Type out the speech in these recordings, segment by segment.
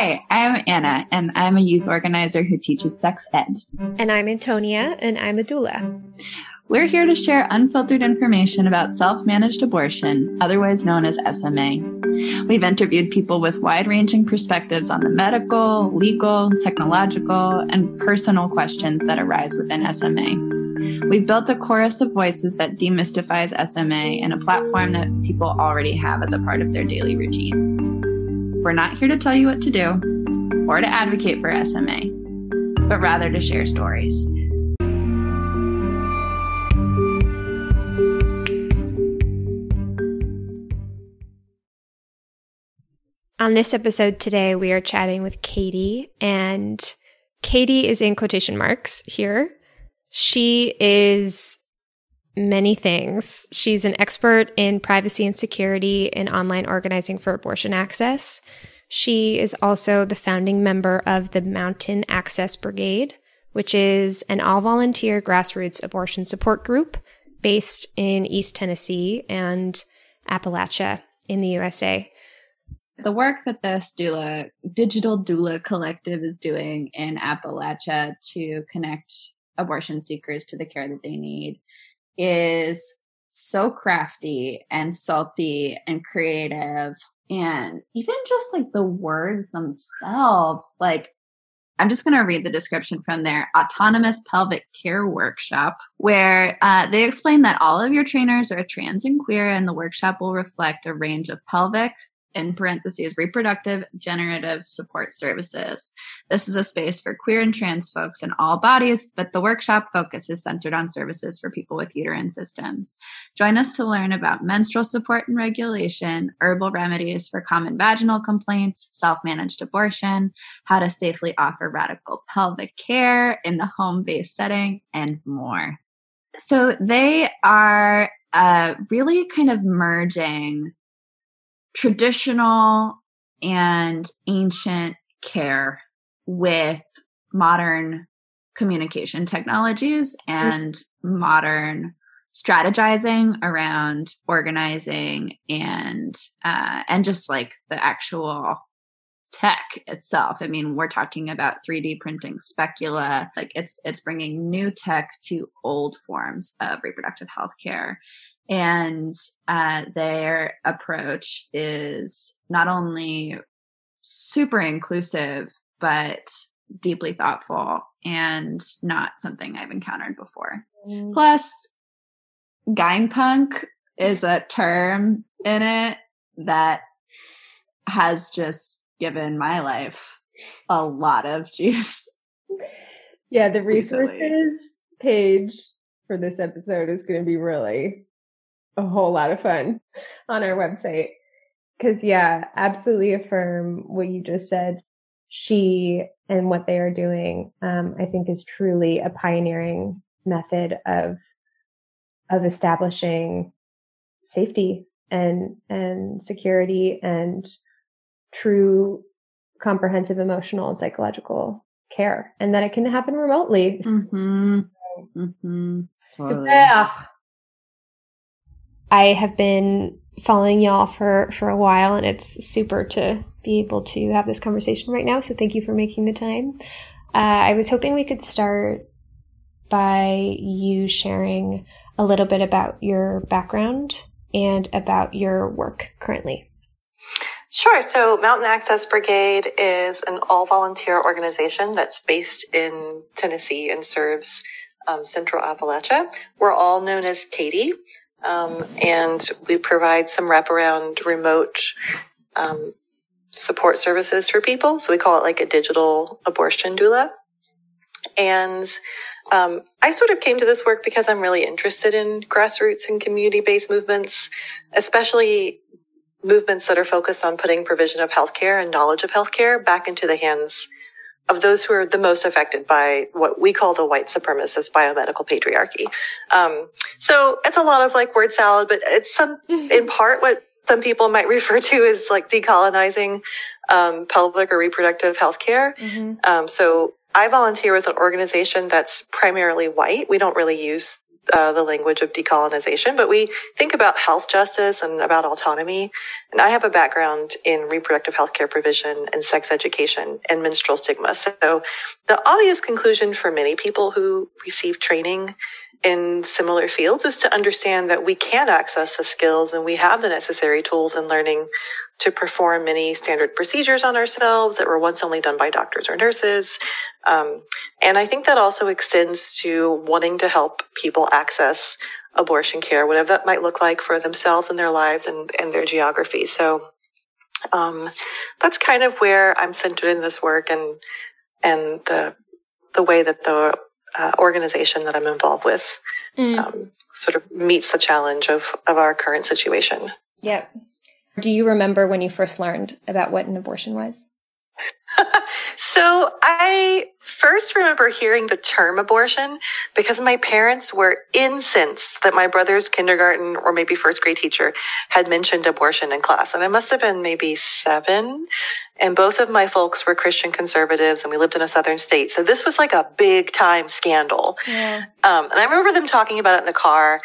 Hi, I'm Anna, and I'm a youth organizer who teaches sex ed. And I'm Antonia, and I'm a doula. We're here to share unfiltered information about self managed abortion, otherwise known as SMA. We've interviewed people with wide ranging perspectives on the medical, legal, technological, and personal questions that arise within SMA. We've built a chorus of voices that demystifies SMA and a platform that people already have as a part of their daily routines. We're not here to tell you what to do or to advocate for SMA, but rather to share stories. On this episode today, we are chatting with Katie, and Katie is in quotation marks here. She is many things. She's an expert in privacy and security in online organizing for abortion access. She is also the founding member of the Mountain Access Brigade, which is an all volunteer grassroots abortion support group based in East Tennessee and Appalachia in the USA the work that this doula digital doula collective is doing in appalachia to connect abortion seekers to the care that they need is so crafty and salty and creative and even just like the words themselves. Like I'm just going to read the description from their autonomous pelvic care workshop, where uh, they explain that all of your trainers are trans and queer, and the workshop will reflect a range of pelvic, in parentheses, reproductive generative support services. This is a space for queer and trans folks in all bodies, but the workshop focus is centered on services for people with uterine systems. Join us to learn about menstrual support and regulation, herbal remedies for common vaginal complaints, self managed abortion, how to safely offer radical pelvic care in the home based setting, and more. So they are uh, really kind of merging traditional and ancient care with modern communication technologies and mm-hmm. modern strategizing around organizing and uh, and just like the actual tech itself. I mean we're talking about 3d printing specula. Like it's it's bringing new tech to old forms of reproductive health care and uh, their approach is not only super inclusive, but deeply thoughtful and not something I've encountered before. Mm. Plus, punk is a term in it that has just given my life a lot of juice. Yeah, the resources page for this episode is going to be really a whole lot of fun on our website. Cause yeah, absolutely affirm what you just said. She and what they are doing, um, I think is truly a pioneering method of, of establishing safety and, and security and true comprehensive emotional and psychological care and that it can happen remotely. Mm-hmm. Mm-hmm. Super. I have been following y'all for for a while and it's super to be able to have this conversation right now so thank you for making the time uh, i was hoping we could start by you sharing a little bit about your background and about your work currently Sure. So Mountain Access Brigade is an all volunteer organization that's based in Tennessee and serves um, Central Appalachia. We're all known as Katie. Um, and we provide some wraparound remote um, support services for people. So we call it like a digital abortion doula. And um, I sort of came to this work because I'm really interested in grassroots and community based movements, especially movements that are focused on putting provision of healthcare and knowledge of healthcare back into the hands of those who are the most affected by what we call the white supremacist biomedical patriarchy. Um, so it's a lot of like word salad, but it's some, in part what some people might refer to as like decolonizing um, pelvic or reproductive health care. Mm-hmm. Um, so I volunteer with an organization that's primarily white. We don't really use uh, the language of decolonization, but we think about health justice and about autonomy. And I have a background in reproductive health care provision and sex education and menstrual stigma. So the obvious conclusion for many people who receive training in similar fields is to understand that we can access the skills and we have the necessary tools and learning to perform many standard procedures on ourselves that were once only done by doctors or nurses. Um, and I think that also extends to wanting to help people access abortion care, whatever that might look like for themselves and their lives and, and their geography. So um, that's kind of where I'm centered in this work and and the the way that the uh, organization that I'm involved with mm. um, sort of meets the challenge of of our current situation. Yep. Do you remember when you first learned about what an abortion was? so I first remember hearing the term abortion because my parents were incensed that my brother's kindergarten or maybe first grade teacher had mentioned abortion in class. And I must have been maybe seven. And both of my folks were Christian conservatives and we lived in a southern state. So this was like a big time scandal. Yeah. Um, and I remember them talking about it in the car.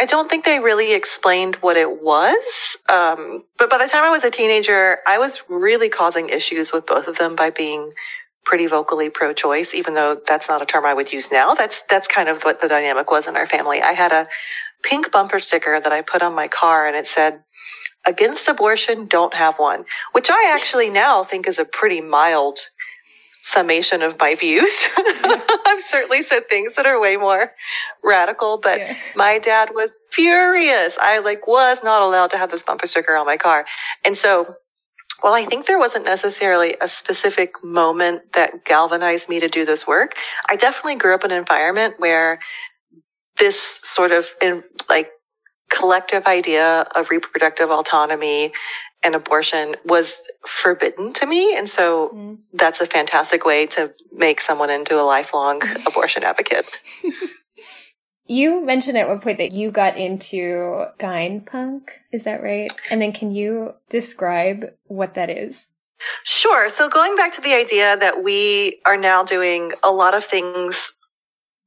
I don't think they really explained what it was. Um, but by the time I was a teenager, I was really causing issues with both of them by being pretty vocally pro-choice, even though that's not a term I would use now. That's, that's kind of what the dynamic was in our family. I had a pink bumper sticker that I put on my car and it said, against abortion, don't have one, which I actually now think is a pretty mild summation of my views. I've certainly said things that are way more radical, but yeah. my dad was furious. I like was not allowed to have this bumper sticker on my car. And so well, I think there wasn't necessarily a specific moment that galvanized me to do this work. I definitely grew up in an environment where this sort of in, like collective idea of reproductive autonomy and abortion was forbidden to me. And so mm. that's a fantastic way to make someone into a lifelong abortion advocate. You mentioned at one point that you got into gyne punk. Is that right? And then can you describe what that is? Sure. So going back to the idea that we are now doing a lot of things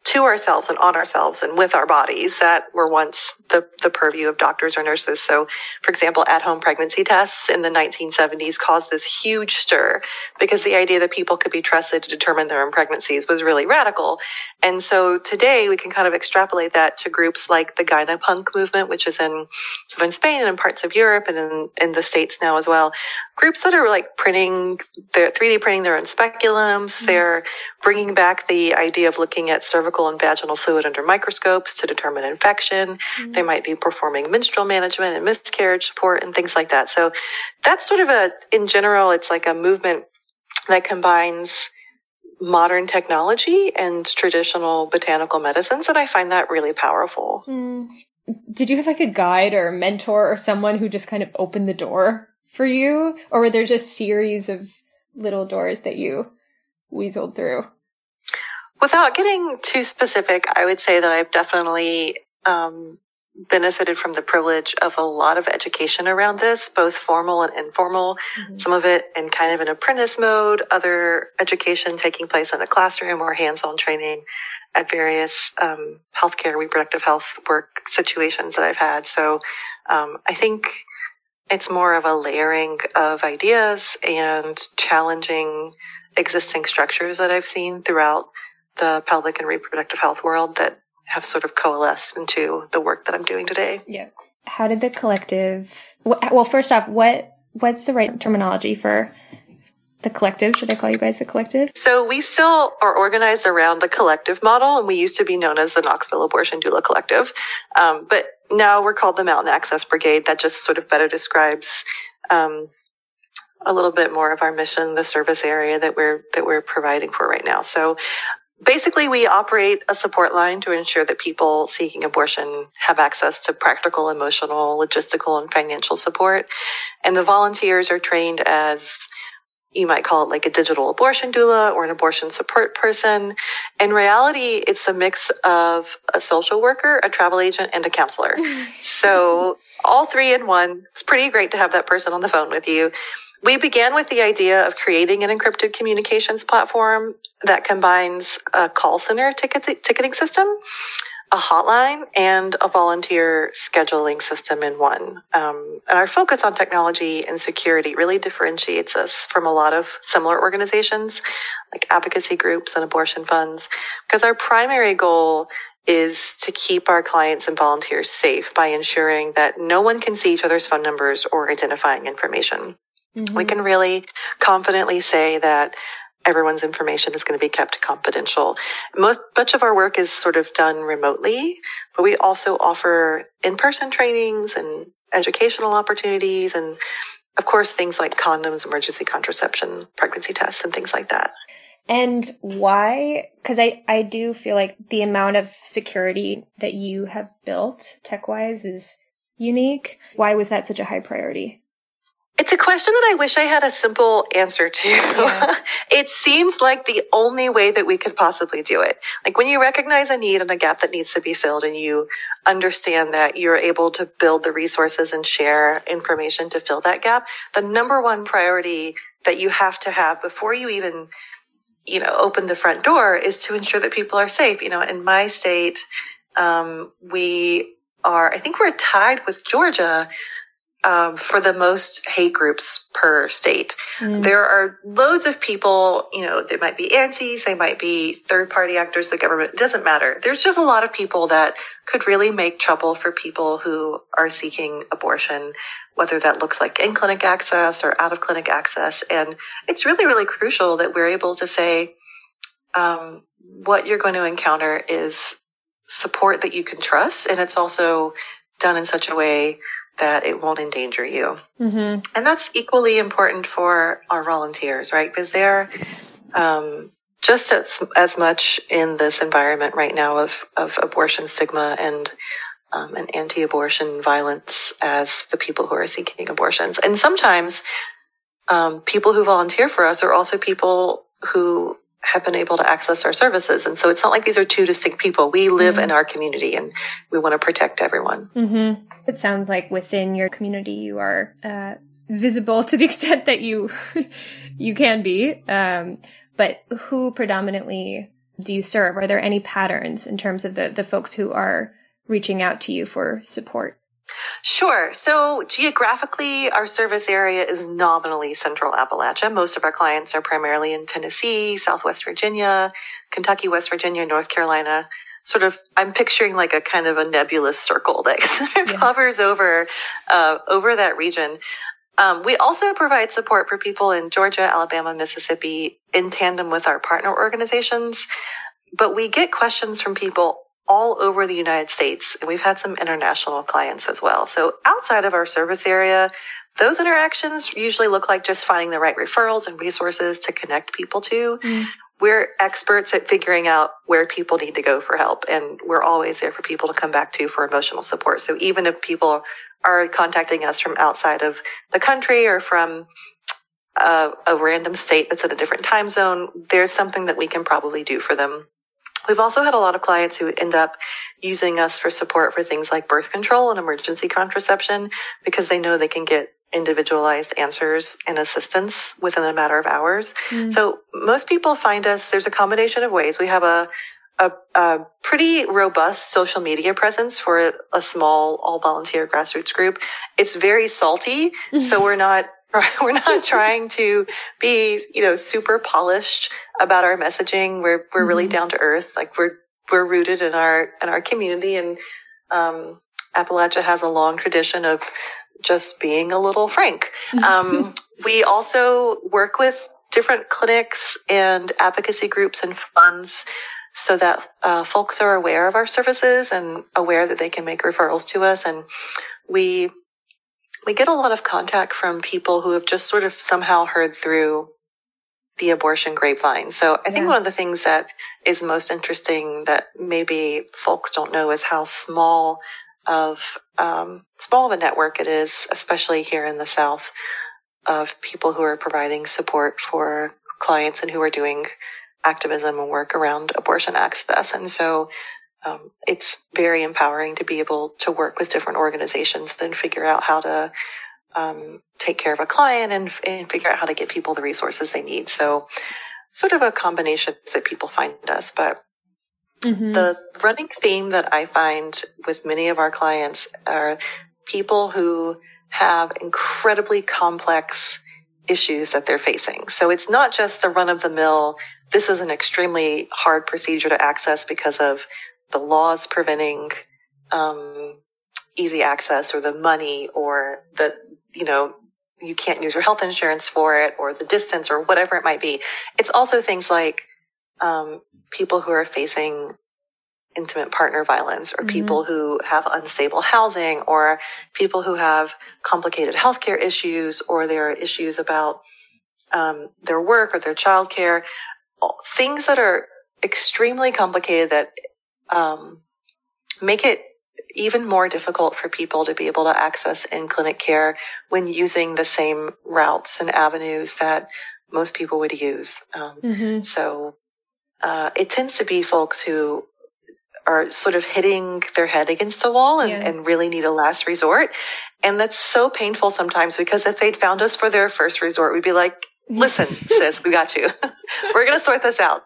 to ourselves and on ourselves and with our bodies that were once the, the purview of doctors or nurses. So, for example, at home pregnancy tests in the 1970s caused this huge stir because the idea that people could be trusted to determine their own pregnancies was really radical. And so today we can kind of extrapolate that to groups like the Gynepunk movement, which is in southern Spain and in parts of Europe and in, in the States now as well. Groups that are like printing, they're 3D printing their own speculums. Mm-hmm. They're bringing back the idea of looking at cervical and vaginal fluid under microscopes to determine infection. Mm-hmm. They might be performing menstrual management and miscarriage support and things like that. So that's sort of a, in general, it's like a movement that combines modern technology and traditional botanical medicines. And I find that really powerful. Mm. Did you have like a guide or a mentor or someone who just kind of opened the door for you? Or were there just series of little doors that you weaseled through? Without getting too specific, I would say that I've definitely um, benefited from the privilege of a lot of education around this, both formal and informal. Mm-hmm. Some of it in kind of an apprentice mode, other education taking place in a classroom or hands-on training at various um, healthcare, reproductive health work situations that I've had. So um, I think it's more of a layering of ideas and challenging existing structures that I've seen throughout the pelvic and reproductive health world that have sort of coalesced into the work that I'm doing today. Yeah. How did the collective? Well, first off, what what's the right terminology for the collective? Should I call you guys the collective? So we still are organized around the collective model, and we used to be known as the Knoxville Abortion Doula Collective, um, but now we're called the Mountain Access Brigade. That just sort of better describes um, a little bit more of our mission, the service area that we're that we're providing for right now. So basically we operate a support line to ensure that people seeking abortion have access to practical, emotional, logistical, and financial support. And the volunteers are trained as you might call it like a digital abortion doula or an abortion support person. In reality, it's a mix of a social worker, a travel agent, and a counselor. so all three in one. It's pretty great to have that person on the phone with you. We began with the idea of creating an encrypted communications platform that combines a call center ticket- ticketing system, a hotline and a volunteer scheduling system in one. Um, and our focus on technology and security really differentiates us from a lot of similar organizations like advocacy groups and abortion funds because our primary goal is to keep our clients and volunteers safe by ensuring that no one can see each other's phone numbers or identifying information. Mm-hmm. We can really confidently say that everyone's information is going to be kept confidential. Most, much of our work is sort of done remotely, but we also offer in-person trainings and educational opportunities and of course things like condoms, emergency contraception, pregnancy tests and things like that. And why? Because I, I do feel like the amount of security that you have built tech wise is unique. Why was that such a high priority? It's a question that I wish I had a simple answer to. Yeah. it seems like the only way that we could possibly do it. Like when you recognize a need and a gap that needs to be filled and you understand that you're able to build the resources and share information to fill that gap, the number one priority that you have to have before you even you know open the front door is to ensure that people are safe you know in my state um, we are i think we're tied with georgia um, for the most hate groups per state. Mm. There are loads of people, you know, they might be antis, they might be third party actors, the government, it doesn't matter. There's just a lot of people that could really make trouble for people who are seeking abortion, whether that looks like in clinic access or out of clinic access. And it's really, really crucial that we're able to say, um, what you're going to encounter is support that you can trust. And it's also done in such a way that it won't endanger you. Mm-hmm. And that's equally important for our volunteers, right? Because they're um, just as, as much in this environment right now of, of abortion stigma and um, and anti-abortion violence as the people who are seeking abortions. And sometimes um, people who volunteer for us are also people who have been able to access our services. And so it's not like these are two distinct people. We live mm-hmm. in our community and we want to protect everyone. Mm-hmm. It sounds like within your community, you are uh, visible to the extent that you you can be. Um, but who predominantly do you serve? Are there any patterns in terms of the, the folks who are reaching out to you for support? Sure. So geographically, our service area is nominally central Appalachia. Most of our clients are primarily in Tennessee, Southwest Virginia, Kentucky, West Virginia, North Carolina. Sort of, I'm picturing like a kind of a nebulous circle that yeah. hovers over, uh, over that region. Um, we also provide support for people in Georgia, Alabama, Mississippi in tandem with our partner organizations. But we get questions from people all over the United States, and we've had some international clients as well. So outside of our service area, those interactions usually look like just finding the right referrals and resources to connect people to. Mm. We're experts at figuring out where people need to go for help, and we're always there for people to come back to for emotional support. So even if people are contacting us from outside of the country or from a, a random state that's in a different time zone, there's something that we can probably do for them We've also had a lot of clients who end up using us for support for things like birth control and emergency contraception because they know they can get individualized answers and assistance within a matter of hours. Mm. So most people find us, there's a combination of ways. We have a, a, a, pretty robust social media presence for a small all volunteer grassroots group. It's very salty. so we're not We're not trying to be, you know, super polished about our messaging. We're we're really mm-hmm. down to earth. Like we're we're rooted in our in our community, and um, Appalachia has a long tradition of just being a little frank. Um, we also work with different clinics and advocacy groups and funds so that uh, folks are aware of our services and aware that they can make referrals to us. And we we get a lot of contact from people who have just sort of somehow heard through the abortion grapevine. So I think yeah. one of the things that is most interesting that maybe folks don't know is how small of um, small of a network it is, especially here in the South, of people who are providing support for clients and who are doing activism and work around abortion access. And so um, it's very empowering to be able to work with different organizations and figure out how to um, take care of a client and, and figure out how to get people the resources they need. So, sort of a combination that people find us, but Mm-hmm. The running theme that I find with many of our clients are people who have incredibly complex issues that they're facing. So it's not just the run of the mill. This is an extremely hard procedure to access because of the laws preventing um, easy access or the money or the, you know, you can't use your health insurance for it or the distance or whatever it might be. It's also things like um, people who are facing intimate partner violence or mm-hmm. people who have unstable housing or people who have complicated healthcare issues or there are issues about um, their work or their childcare things that are extremely complicated that um, make it even more difficult for people to be able to access in clinic care when using the same routes and avenues that most people would use. Um, mm-hmm. So uh, it tends to be folks who are sort of hitting their head against a wall and, yeah. and really need a last resort. And that's so painful sometimes because if they'd found us for their first resort, we'd be like, listen, sis, we got you. We're going to sort this out.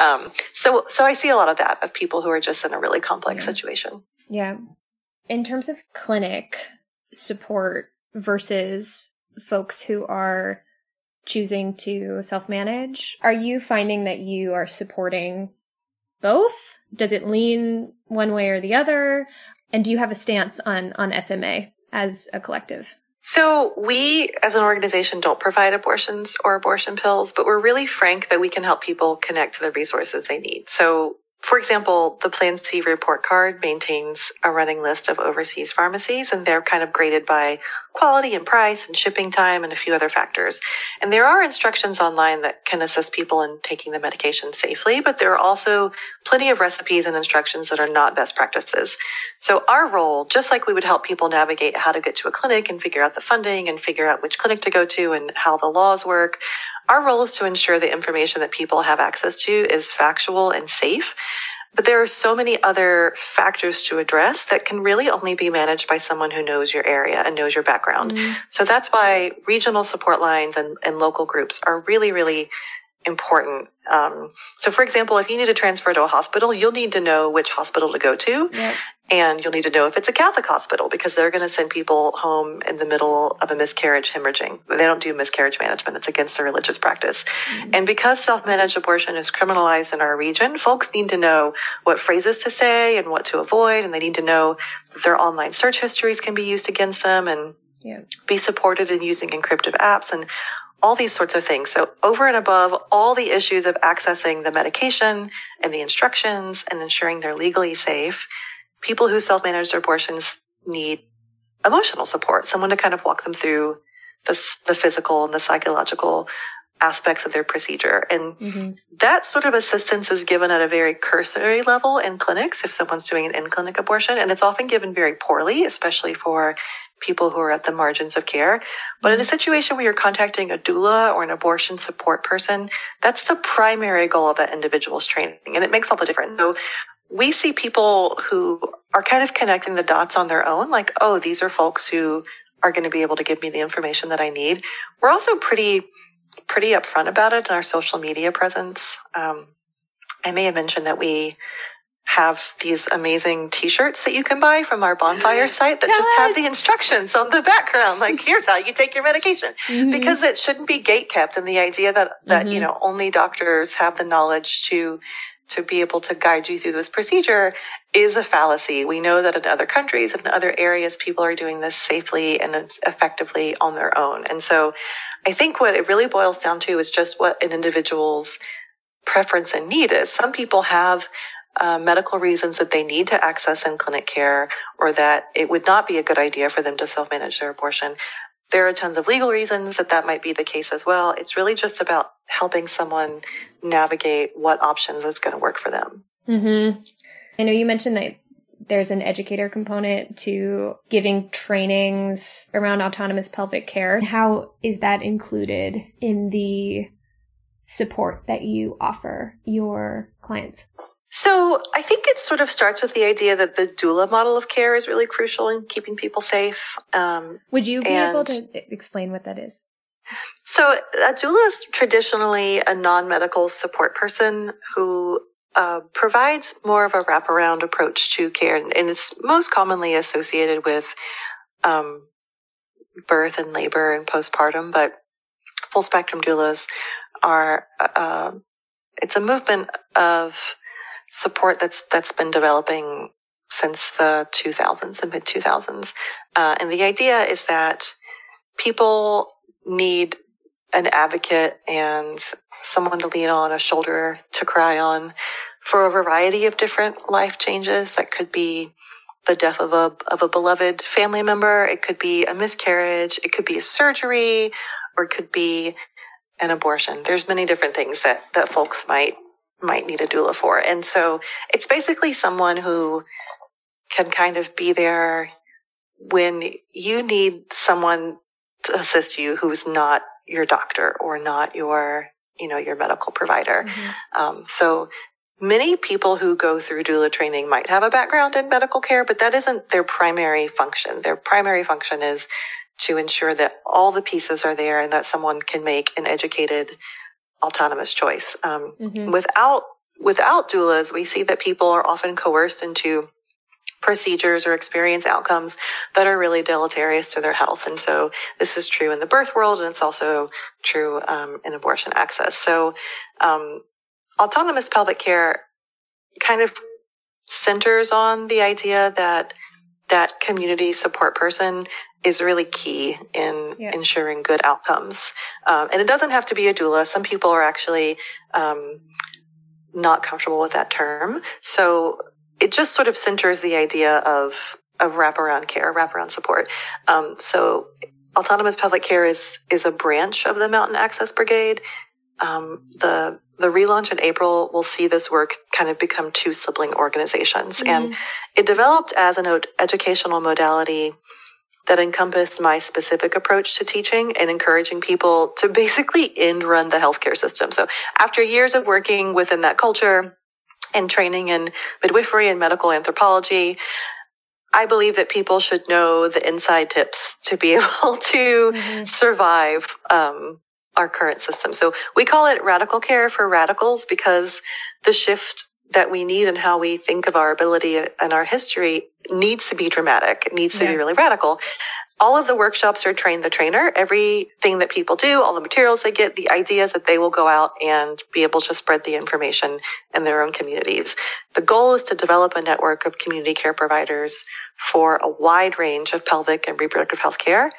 Um, so, so I see a lot of that of people who are just in a really complex yeah. situation. Yeah. In terms of clinic support versus folks who are choosing to self manage, are you finding that you are supporting both? Does it lean one way or the other? And do you have a stance on, on SMA as a collective? So we as an organization don't provide abortions or abortion pills, but we're really frank that we can help people connect to the resources they need. So for example, the Plan C report card maintains a running list of overseas pharmacies, and they're kind of graded by quality and price and shipping time and a few other factors. And there are instructions online that can assist people in taking the medication safely, but there are also plenty of recipes and instructions that are not best practices. So our role, just like we would help people navigate how to get to a clinic and figure out the funding and figure out which clinic to go to and how the laws work, our role is to ensure the information that people have access to is factual and safe. But there are so many other factors to address that can really only be managed by someone who knows your area and knows your background. Mm-hmm. So that's why regional support lines and, and local groups are really, really important. Um, so, for example, if you need to transfer to a hospital, you'll need to know which hospital to go to. Yep. And you'll need to know if it's a Catholic hospital because they're going to send people home in the middle of a miscarriage hemorrhaging. They don't do miscarriage management. It's against their religious practice. Mm-hmm. And because self-managed abortion is criminalized in our region, folks need to know what phrases to say and what to avoid. And they need to know that their online search histories can be used against them and yeah. be supported in using encryptive apps and all these sorts of things. So over and above all the issues of accessing the medication and the instructions and ensuring they're legally safe, people who self-manage their abortions need emotional support, someone to kind of walk them through the, the physical and the psychological aspects of their procedure. And mm-hmm. that sort of assistance is given at a very cursory level in clinics if someone's doing an in-clinic abortion. And it's often given very poorly, especially for people who are at the margins of care. But in a mm-hmm. situation where you're contacting a doula or an abortion support person, that's the primary goal of that individual's training. And it makes all the difference. So we see people who are kind of connecting the dots on their own, like, oh, these are folks who are going to be able to give me the information that I need. We're also pretty, pretty upfront about it in our social media presence. Um, I may have mentioned that we have these amazing t-shirts that you can buy from our bonfire site that Tell just us. have the instructions on the background like here's how you take your medication mm-hmm. because it shouldn't be gate kept and the idea that that mm-hmm. you know only doctors have the knowledge to to be able to guide you through this procedure is a fallacy. We know that in other countries and in other areas, people are doing this safely and effectively on their own. And so I think what it really boils down to is just what an individual's preference and need is. Some people have uh, medical reasons that they need to access in clinic care or that it would not be a good idea for them to self manage their abortion. There are tons of legal reasons that that might be the case as well. It's really just about helping someone navigate what options is going to work for them. Mm-hmm. I know you mentioned that there's an educator component to giving trainings around autonomous pelvic care. How is that included in the support that you offer your clients? So I think it sort of starts with the idea that the doula model of care is really crucial in keeping people safe. Um, Would you be able to explain what that is? So a doula is traditionally a non-medical support person who uh, provides more of a wraparound approach to care, and, and it's most commonly associated with um, birth and labor and postpartum. But full spectrum doulas are uh, it's a movement of support that's that's been developing since the 2000s, and mid 2000s, uh, and the idea is that people need an advocate and someone to lean on, a shoulder to cry on for a variety of different life changes that could be the death of a, of a beloved family member. It could be a miscarriage. It could be a surgery or it could be an abortion. There's many different things that, that folks might, might need a doula for. And so it's basically someone who can kind of be there when you need someone to assist you who's not your doctor or not your you know your medical provider mm-hmm. um, so many people who go through doula training might have a background in medical care but that isn't their primary function their primary function is to ensure that all the pieces are there and that someone can make an educated autonomous choice um, mm-hmm. without without doulas we see that people are often coerced into procedures or experience outcomes that are really deleterious to their health. And so this is true in the birth world and it's also true um, in abortion access. So um, autonomous pelvic care kind of centers on the idea that that community support person is really key in yeah. ensuring good outcomes. Um, and it doesn't have to be a doula. Some people are actually um, not comfortable with that term. So it just sort of centers the idea of of wraparound care, wraparound support. Um, so autonomous pelvic care is is a branch of the Mountain Access Brigade. Um, the the relaunch in April will see this work kind of become two sibling organizations, mm-hmm. and it developed as an educational modality that encompassed my specific approach to teaching and encouraging people to basically end run the healthcare system. So after years of working within that culture, and training in midwifery and medical anthropology. I believe that people should know the inside tips to be able to mm-hmm. survive um, our current system. So we call it radical care for radicals because the shift that we need and how we think of our ability and our history needs to be dramatic. It needs to yeah. be really radical all of the workshops are train the trainer. Everything that people do, all the materials they get, the ideas that they will go out and be able to spread the information in their own communities. The goal is to develop a network of community care providers for a wide range of pelvic and reproductive health care.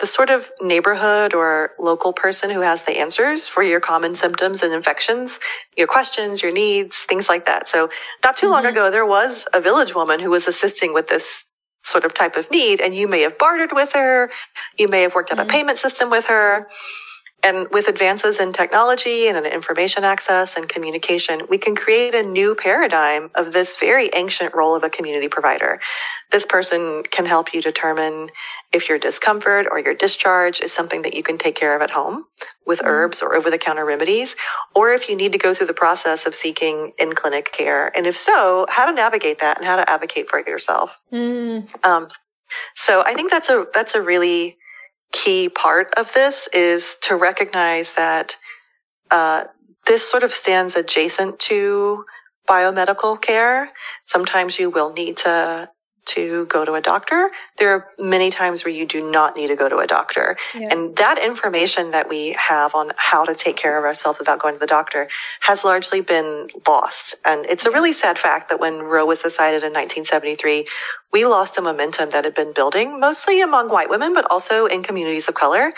The sort of neighborhood or local person who has the answers for your common symptoms and infections, your questions, your needs, things like that. So not too mm-hmm. long ago, there was a village woman who was assisting with this sort of type of need and you may have bartered with her you may have worked out mm-hmm. a payment system with her and with advances in technology and in information access and communication, we can create a new paradigm of this very ancient role of a community provider. This person can help you determine if your discomfort or your discharge is something that you can take care of at home with mm-hmm. herbs or over the counter remedies, or if you need to go through the process of seeking in clinic care. And if so, how to navigate that and how to advocate for it yourself. Mm. Um, so I think that's a, that's a really key part of this is to recognize that, uh, this sort of stands adjacent to biomedical care. Sometimes you will need to to go to a doctor. There are many times where you do not need to go to a doctor. Yeah. And that information that we have on how to take care of ourselves without going to the doctor has largely been lost. And it's a really sad fact that when Roe was decided in 1973, we lost a momentum that had been building mostly among white women, but also in communities of color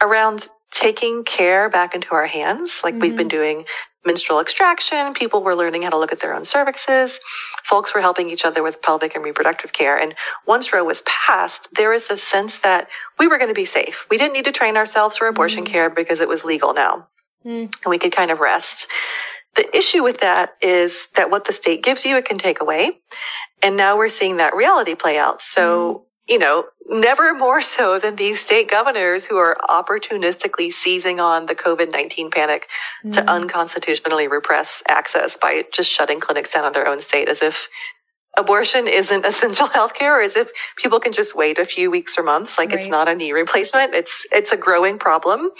around taking care back into our hands, like mm-hmm. we've been doing menstrual extraction. People were learning how to look at their own cervixes. Folks were helping each other with pelvic and reproductive care. And once Roe was passed, there was this sense that we were going to be safe. We didn't need to train ourselves for abortion mm-hmm. care because it was legal now. Mm. And we could kind of rest. The issue with that is that what the state gives you, it can take away. And now we're seeing that reality play out. So mm you know, never more so than these state governors who are opportunistically seizing on the COVID 19 panic mm. to unconstitutionally repress access by just shutting clinics down in their own state as if abortion isn't essential healthcare or as if people can just wait a few weeks or months like right. it's not a knee replacement it's it's a growing problem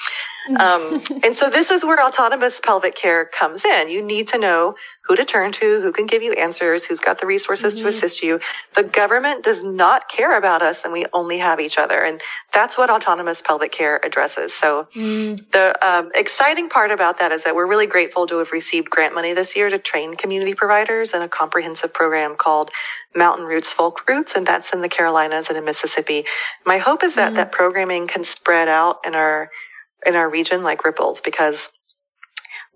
Um, and so this is where autonomous pelvic care comes in. You need to know who to turn to, who can give you answers, who's got the resources mm-hmm. to assist you. The government does not care about us and we only have each other. And that's what autonomous pelvic care addresses. So mm. the um, exciting part about that is that we're really grateful to have received grant money this year to train community providers in a comprehensive program called Mountain Roots Folk Roots, and that's in the Carolinas and in Mississippi. My hope is that mm. that programming can spread out in our in our region like ripples because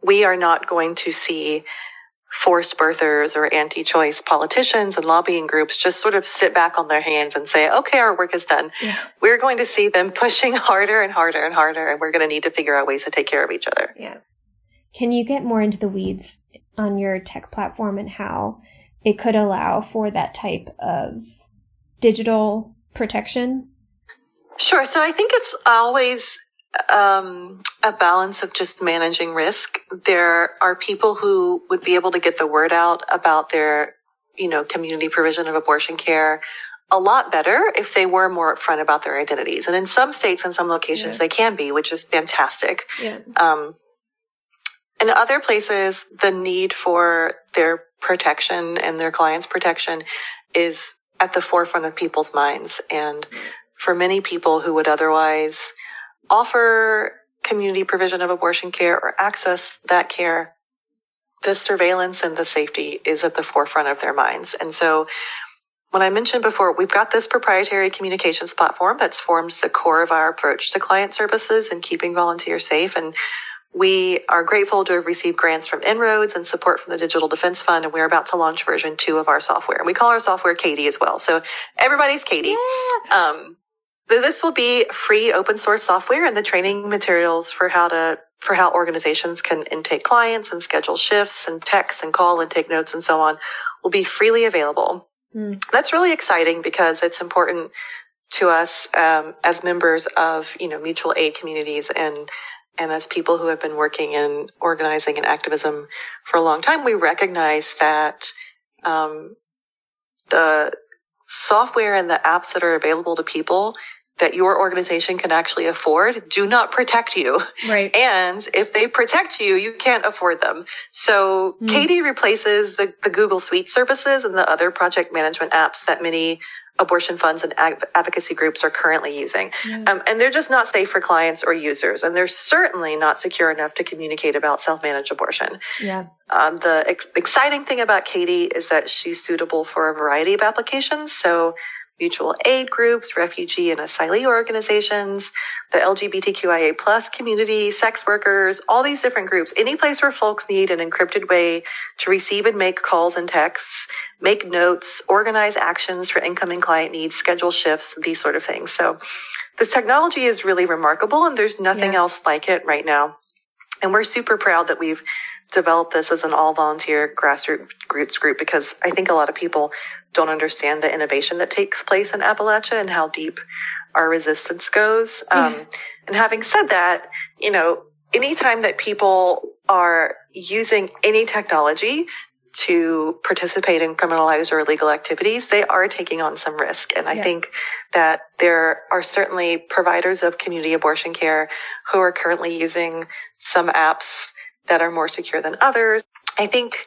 we are not going to see forced birthers or anti-choice politicians and lobbying groups just sort of sit back on their hands and say, okay, our work is done. Yeah. We're going to see them pushing harder and harder and harder, and we're going to need to figure out ways to take care of each other. Yeah. Can you get more into the weeds on your tech platform and how it could allow for that type of digital protection? Sure. So I think it's always um, a balance of just managing risk. There are people who would be able to get the word out about their, you know, community provision of abortion care a lot better if they were more upfront about their identities. And in some states and some locations, yeah. they can be, which is fantastic. Yeah. Um, in other places, the need for their protection and their clients' protection is at the forefront of people's minds. And for many people who would otherwise offer community provision of abortion care or access that care, the surveillance and the safety is at the forefront of their minds. And so when I mentioned before, we've got this proprietary communications platform that's formed the core of our approach to client services and keeping volunteers safe. And we are grateful to have received grants from En-ROADS and support from the Digital Defense Fund, and we're about to launch version two of our software. And we call our software Katie as well. So everybody's Katie. Yeah. Um, this will be free open source software and the training materials for how to for how organizations can intake clients and schedule shifts and text and call and take notes and so on will be freely available. Mm. That's really exciting because it's important to us um, as members of you know mutual aid communities and and as people who have been working in organizing and activism for a long time, we recognize that um, the software and the apps that are available to people that your organization can actually afford do not protect you. Right. And if they protect you, you can't afford them. So mm. Katie replaces the, the Google Suite services and the other project management apps that many abortion funds and advocacy groups are currently using. Yeah. Um, and they're just not safe for clients or users. And they're certainly not secure enough to communicate about self-managed abortion. Yeah. Um, the ex- exciting thing about Katie is that she's suitable for a variety of applications. So mutual aid groups, refugee and asylee organizations, the LGBTQIA plus community, sex workers, all these different groups, any place where folks need an encrypted way to receive and make calls and texts, make notes, organize actions for incoming client needs, schedule shifts, these sort of things. So this technology is really remarkable and there's nothing yeah. else like it right now. And we're super proud that we've developed this as an all volunteer grassroots group because I think a lot of people don't understand the innovation that takes place in Appalachia and how deep our resistance goes. Um, and having said that, you know, anytime that people are using any technology to participate in criminalized or illegal activities, they are taking on some risk. And I yeah. think that there are certainly providers of community abortion care who are currently using some apps that are more secure than others. I think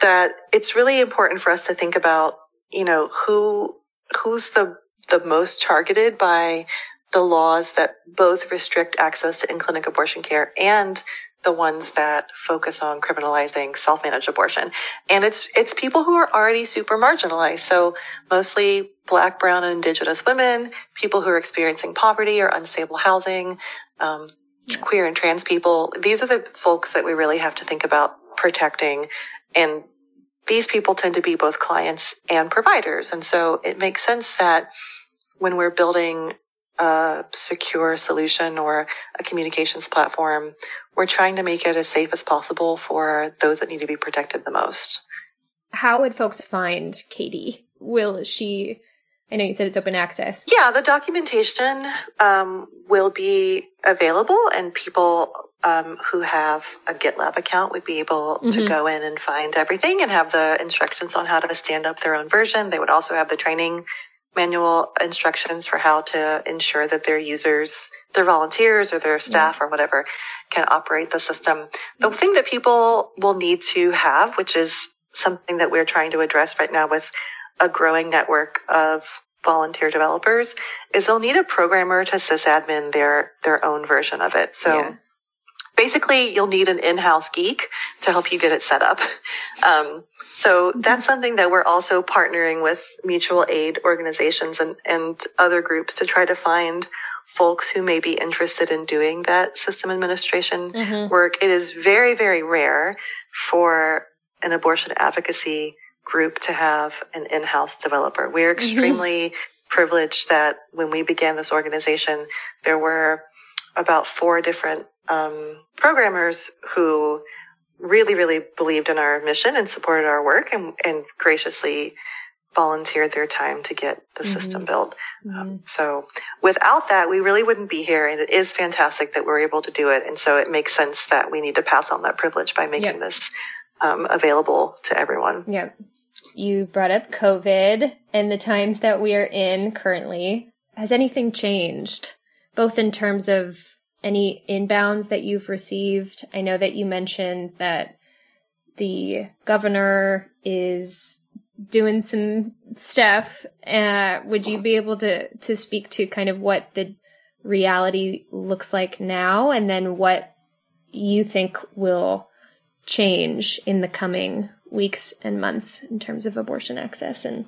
that it's really important for us to think about you know, who, who's the, the most targeted by the laws that both restrict access to in-clinic abortion care and the ones that focus on criminalizing self-managed abortion. And it's, it's people who are already super marginalized. So mostly black, brown, and indigenous women, people who are experiencing poverty or unstable housing, um, yeah. queer and trans people. These are the folks that we really have to think about protecting and these people tend to be both clients and providers. And so it makes sense that when we're building a secure solution or a communications platform, we're trying to make it as safe as possible for those that need to be protected the most. How would folks find Katie? Will she? I know you said it's open access. Yeah, the documentation um, will be available, and people um, who have a GitLab account would be able mm-hmm. to go in and find everything and have the instructions on how to stand up their own version. They would also have the training manual instructions for how to ensure that their users, their volunteers or their staff yeah. or whatever can operate the system. The thing that people will need to have, which is something that we're trying to address right now with a growing network of volunteer developers, is they'll need a programmer to sysadmin their, their own version of it. So yeah basically you'll need an in-house geek to help you get it set up. Um, so mm-hmm. that's something that we're also partnering with mutual aid organizations and, and other groups to try to find folks who may be interested in doing that system administration mm-hmm. work. It is very, very rare for an abortion advocacy group to have an in-house developer. We're mm-hmm. extremely mm-hmm. privileged that when we began this organization, there were about four different um, programmers who really, really believed in our mission and supported our work and, and graciously volunteered their time to get the mm-hmm. system built. Um, mm-hmm. Um, so without that, we really wouldn't be here. And it is fantastic that we're able to do it. And so it makes sense that we need to pass on that privilege by making yep. this um, available to everyone. Yep. You brought up COVID and the times that we are in currently. Has anything changed, both in terms of any inbounds that you've received? I know that you mentioned that the governor is doing some stuff. Uh, would you be able to to speak to kind of what the reality looks like now, and then what you think will change in the coming weeks and months in terms of abortion access and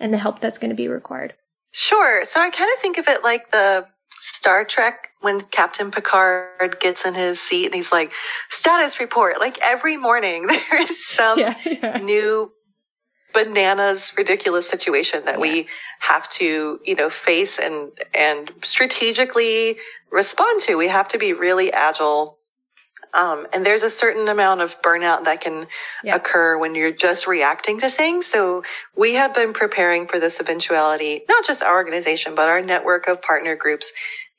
and the help that's going to be required? Sure. So I kind of think of it like the Star Trek when Captain Picard gets in his seat and he's like, status report. Like every morning there is some yeah, yeah. new bananas ridiculous situation that yeah. we have to, you know, face and, and strategically respond to. We have to be really agile. Um, and there's a certain amount of burnout that can occur when you're just reacting to things. So we have been preparing for this eventuality, not just our organization, but our network of partner groups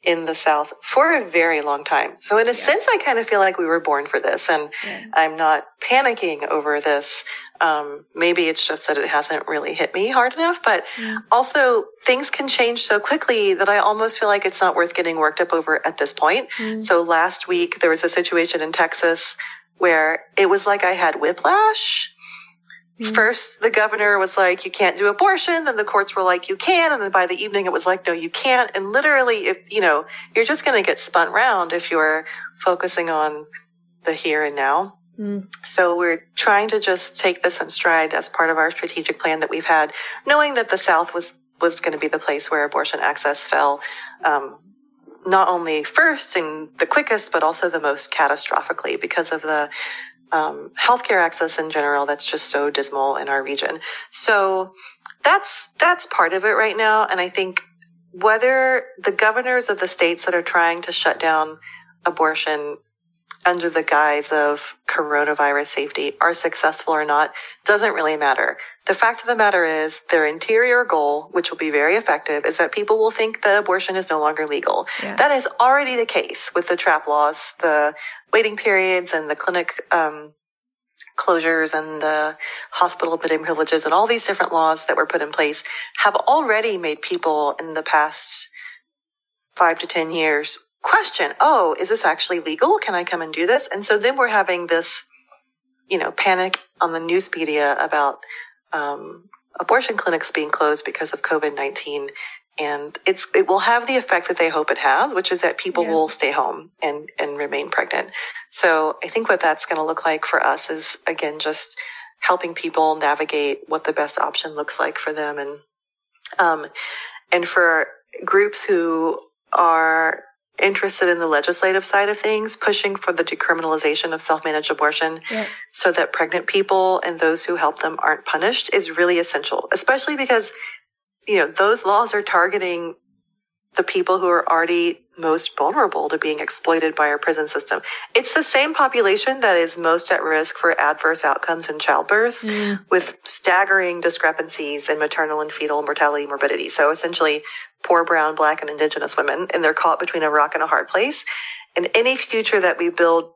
in the South for a very long time. So in a yeah. sense, I kind of feel like we were born for this and yeah. I'm not panicking over this. Um, maybe it's just that it hasn't really hit me hard enough, but yeah. also things can change so quickly that I almost feel like it's not worth getting worked up over at this point. Mm. So last week there was a situation in Texas where it was like I had whiplash Mm-hmm. First, the governor was like, you can't do abortion. Then the courts were like, you can. And then by the evening, it was like, no, you can't. And literally, if, you know, you're just going to get spun round if you're focusing on the here and now. Mm. So we're trying to just take this in stride as part of our strategic plan that we've had, knowing that the South was, was going to be the place where abortion access fell, um, not only first and the quickest, but also the most catastrophically because of the um, healthcare access in general that's just so dismal in our region. So that's that's part of it right now, and I think whether the governors of the states that are trying to shut down abortion under the guise of coronavirus safety are successful or not doesn't really matter. The fact of the matter is their interior goal, which will be very effective, is that people will think that abortion is no longer legal. Yeah. That is already the case with the trap laws, the waiting periods and the clinic, um, closures and the hospital admitting privileges and all these different laws that were put in place have already made people in the past five to 10 years question, oh, is this actually legal? Can I come and do this? And so then we're having this, you know, panic on the news media about um, abortion clinics being closed because of COVID 19. And it's, it will have the effect that they hope it has, which is that people yeah. will stay home and, and remain pregnant. So I think what that's going to look like for us is again, just helping people navigate what the best option looks like for them. And, um, and for groups who are interested in the legislative side of things, pushing for the decriminalization of self-managed abortion yeah. so that pregnant people and those who help them aren't punished is really essential, especially because, you know, those laws are targeting the people who are already most vulnerable to being exploited by our prison system. It's the same population that is most at risk for adverse outcomes in childbirth mm. with staggering discrepancies in maternal and fetal mortality morbidity. So essentially poor brown, black, and indigenous women, and they're caught between a rock and a hard place. And any future that we build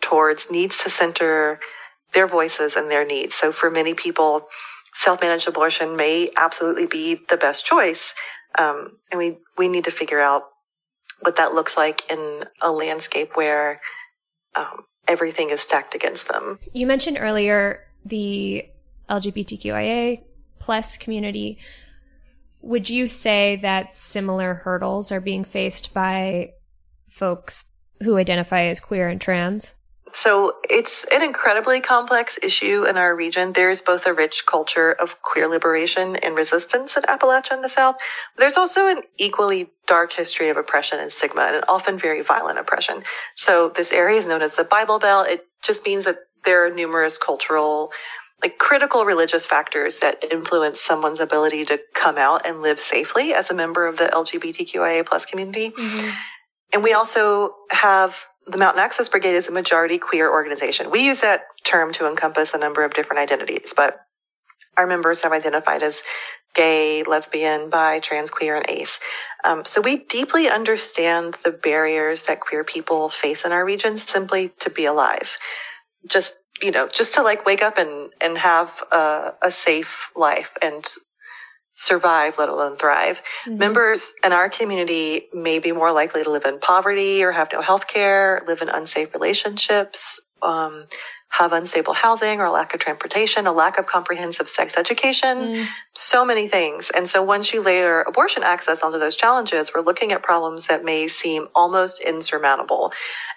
towards needs to center their voices and their needs. So for many people, self-managed abortion may absolutely be the best choice. Um, and we, we need to figure out what that looks like in a landscape where um, everything is stacked against them. You mentioned earlier the LGBTQIA plus community. Would you say that similar hurdles are being faced by folks who identify as queer and trans? So it's an incredibly complex issue in our region. There's both a rich culture of queer liberation and resistance in Appalachia and the South. There's also an equally dark history of oppression and stigma and often very violent oppression. So this area is known as the Bible Belt. It just means that there are numerous cultural like critical religious factors that influence someone's ability to come out and live safely as a member of the LGBTQIA plus community. Mm-hmm. And we also have the Mountain Access Brigade is a majority queer organization. We use that term to encompass a number of different identities, but our members have identified as gay, lesbian, bi, trans, queer, and ace. Um, so we deeply understand the barriers that queer people face in our region simply to be alive. Just, you know, just to like wake up and, and have a, a safe life and survive, let alone thrive. Mm-hmm. Members in our community may be more likely to live in poverty or have no health care, live in unsafe relationships, um, have unstable housing or lack of transportation, a lack of comprehensive sex education, mm. so many things. And so once you layer abortion access onto those challenges, we're looking at problems that may seem almost insurmountable.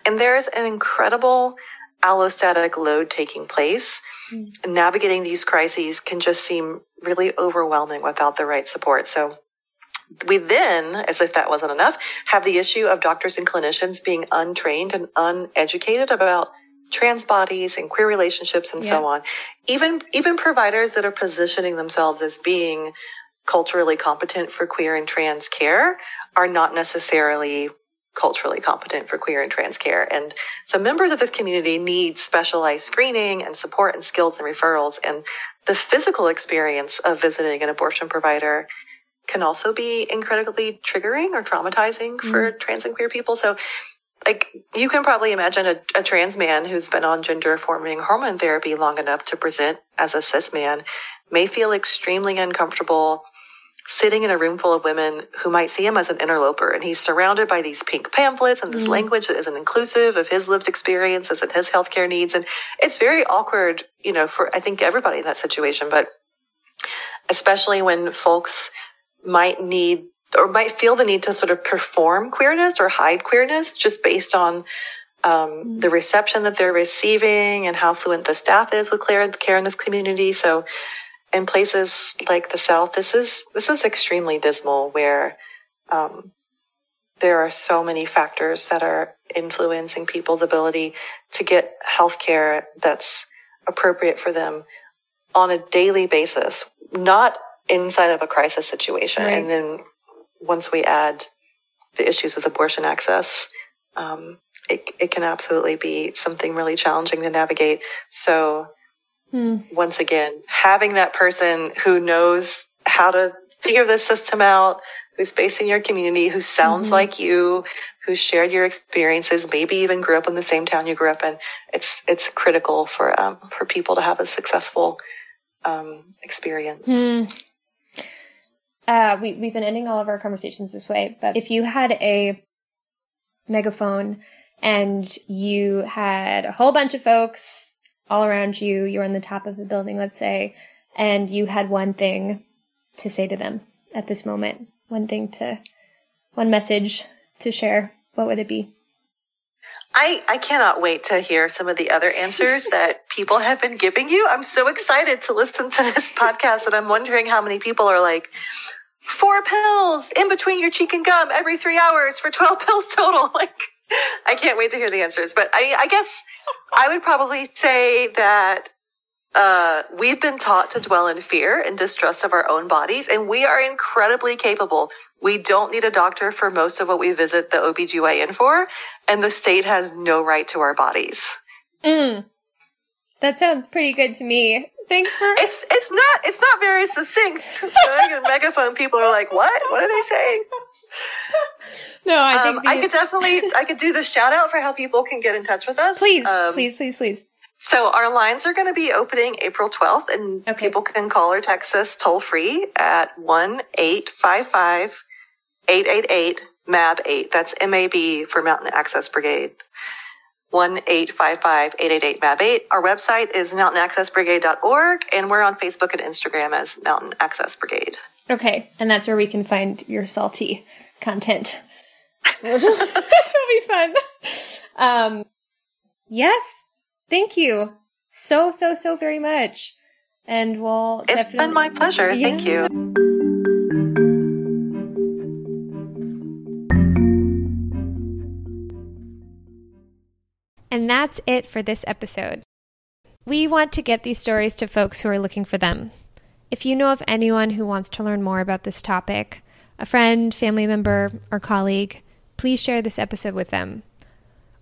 And there's an incredible allostatic load taking place. Mm. Navigating these crises can just seem really overwhelming without the right support. So we then, as if that wasn't enough, have the issue of doctors and clinicians being untrained and uneducated about trans bodies and queer relationships and yeah. so on. Even even providers that are positioning themselves as being culturally competent for queer and trans care are not necessarily culturally competent for queer and trans care. And so members of this community need specialized screening and support and skills and referrals. And the physical experience of visiting an abortion provider can also be incredibly triggering or traumatizing mm-hmm. for trans and queer people. So like you can probably imagine a, a trans man who's been on gender affirming hormone therapy long enough to present as a cis man may feel extremely uncomfortable sitting in a room full of women who might see him as an interloper. And he's surrounded by these pink pamphlets and this mm. language that isn't inclusive of his lived experiences and his healthcare needs. And it's very awkward, you know, for I think everybody in that situation, but especially when folks might need or might feel the need to sort of perform queerness or hide queerness just based on um, mm. the reception that they're receiving and how fluent the staff is with care, care in this community. So in places like the South, this is this is extremely dismal, where um, there are so many factors that are influencing people's ability to get health care that's appropriate for them on a daily basis, not inside of a crisis situation. Right. And then once we add the issues with abortion access, um, it, it can absolutely be something really challenging to navigate. So Hmm. Once again, having that person who knows how to figure the system out, who's based in your community, who sounds mm-hmm. like you, who shared your experiences, maybe even grew up in the same town you grew up in. It's it's critical for um, for people to have a successful um, experience. Hmm. Uh, we we've been ending all of our conversations this way, but if you had a megaphone and you had a whole bunch of folks all around you, you're on the top of the building, let's say, and you had one thing to say to them at this moment, one thing to, one message to share, what would it be? I, I cannot wait to hear some of the other answers that people have been giving you. I'm so excited to listen to this podcast and I'm wondering how many people are like, four pills in between your cheek and gum every three hours for 12 pills total. Like, I can't wait to hear the answers. But I, I guess I would probably say that uh, we've been taught to dwell in fear and distrust of our own bodies, and we are incredibly capable. We don't need a doctor for most of what we visit the OBGYN for, and the state has no right to our bodies. Mm. That sounds pretty good to me. Thanks for It's it's not it's not very succinct. megaphone people are like, What? What are they saying? No, I think um, I could definitely I could do the shout out for how people can get in touch with us. Please, um, please, please, please. So our lines are going to be opening April 12th and Okay. people can call or text us toll free at 1-855 888 MAB 8. That's MAB for Mountain Access Brigade. 1-855-888 MAB 8. Our website is mountainaccessbrigade.org and we're on Facebook and Instagram as Mountain Access Brigade. Okay, and that's where we can find your salty content. Will be fun. Um, yes, thank you so so so very much, and we'll. It's definitely- been my pleasure. Thank Yeah. you. And that's it for this episode. We want to get these stories to folks who are looking for them. If you know of anyone who wants to learn more about this topic, a friend, family member, or colleague, please share this episode with them.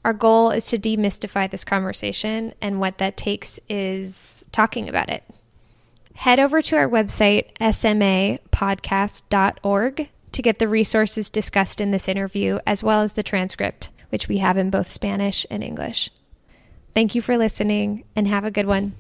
Our goal is to demystify this conversation, and what that takes is talking about it. Head over to our website, smapodcast.org, to get the resources discussed in this interview, as well as the transcript, which we have in both Spanish and English. Thank you for listening and have a good one.